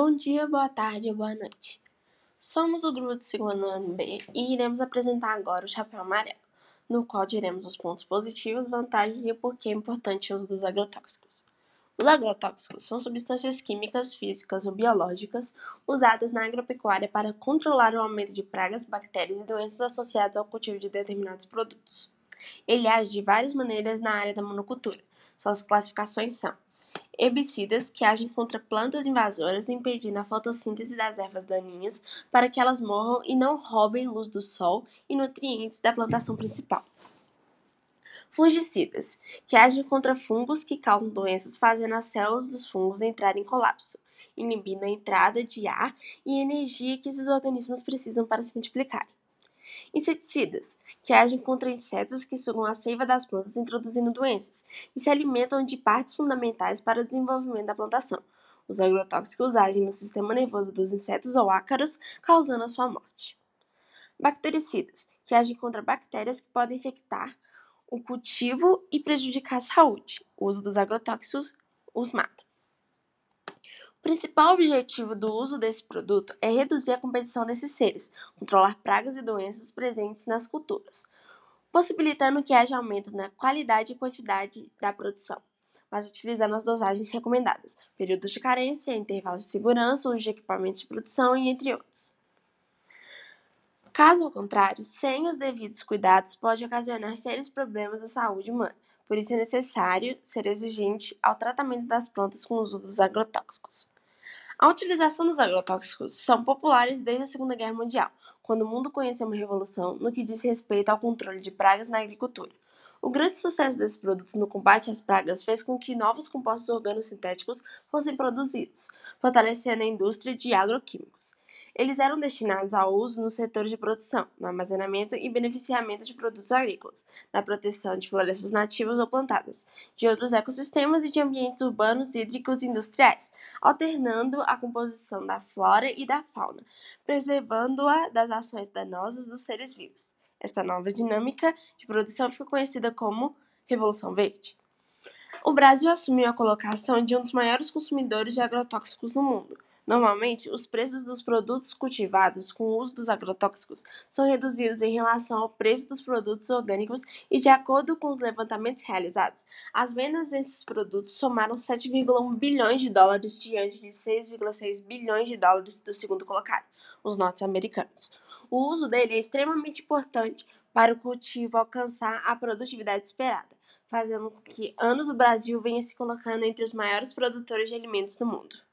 Bom dia, boa tarde ou boa noite. Somos o grupo do segundo ano B e iremos apresentar agora o chapéu amarelo, no qual diremos os pontos positivos, vantagens e o porquê é importante o uso dos agrotóxicos. Os agrotóxicos são substâncias químicas, físicas ou biológicas usadas na agropecuária para controlar o aumento de pragas, bactérias e doenças associadas ao cultivo de determinados produtos. Ele age de várias maneiras na área da monocultura. Suas classificações são herbicidas que agem contra plantas invasoras, impedindo a fotossíntese das ervas daninhas para que elas morram e não roubem luz do sol e nutrientes da plantação principal. Fungicidas, que agem contra fungos que causam doenças, fazendo as células dos fungos entrarem em colapso, inibindo a entrada de ar e energia que esses organismos precisam para se multiplicarem. Inseticidas, que agem contra insetos que sugam a seiva das plantas, introduzindo doenças, e se alimentam de partes fundamentais para o desenvolvimento da plantação. Os agrotóxicos agem no sistema nervoso dos insetos ou ácaros, causando a sua morte. Bactericidas, que agem contra bactérias que podem infectar o cultivo e prejudicar a saúde. O uso dos agrotóxicos os mata. O principal objetivo do uso desse produto é reduzir a competição desses seres, controlar pragas e doenças presentes nas culturas, possibilitando que haja aumento na qualidade e quantidade da produção, mas utilizando as dosagens recomendadas, períodos de carência, intervalos de segurança, uso de equipamentos de produção e entre outros. Caso contrário, sem os devidos cuidados, pode ocasionar sérios problemas à saúde humana. Por isso é necessário ser exigente ao tratamento das plantas com o uso dos agrotóxicos. A utilização dos agrotóxicos são populares desde a Segunda Guerra Mundial, quando o mundo conheceu uma revolução no que diz respeito ao controle de pragas na agricultura. O grande sucesso desse produto no combate às pragas fez com que novos compostos organosintéticos fossem produzidos, fortalecendo a indústria de agroquímicos. Eles eram destinados ao uso nos setores de produção, no armazenamento e beneficiamento de produtos agrícolas, na proteção de florestas nativas ou plantadas, de outros ecossistemas e de ambientes urbanos, hídricos e industriais, alternando a composição da flora e da fauna, preservando-a das ações danosas dos seres vivos. Esta nova dinâmica de produção ficou conhecida como Revolução Verde. O Brasil assumiu a colocação de um dos maiores consumidores de agrotóxicos no mundo, Normalmente, os preços dos produtos cultivados com o uso dos agrotóxicos são reduzidos em relação ao preço dos produtos orgânicos e, de acordo com os levantamentos realizados, as vendas desses produtos somaram 7,1 bilhões de dólares diante de 6,6 bilhões de dólares do segundo colocado, os norte-americanos. O uso dele é extremamente importante para o cultivo alcançar a produtividade esperada, fazendo com que anos o Brasil venha se colocando entre os maiores produtores de alimentos do mundo.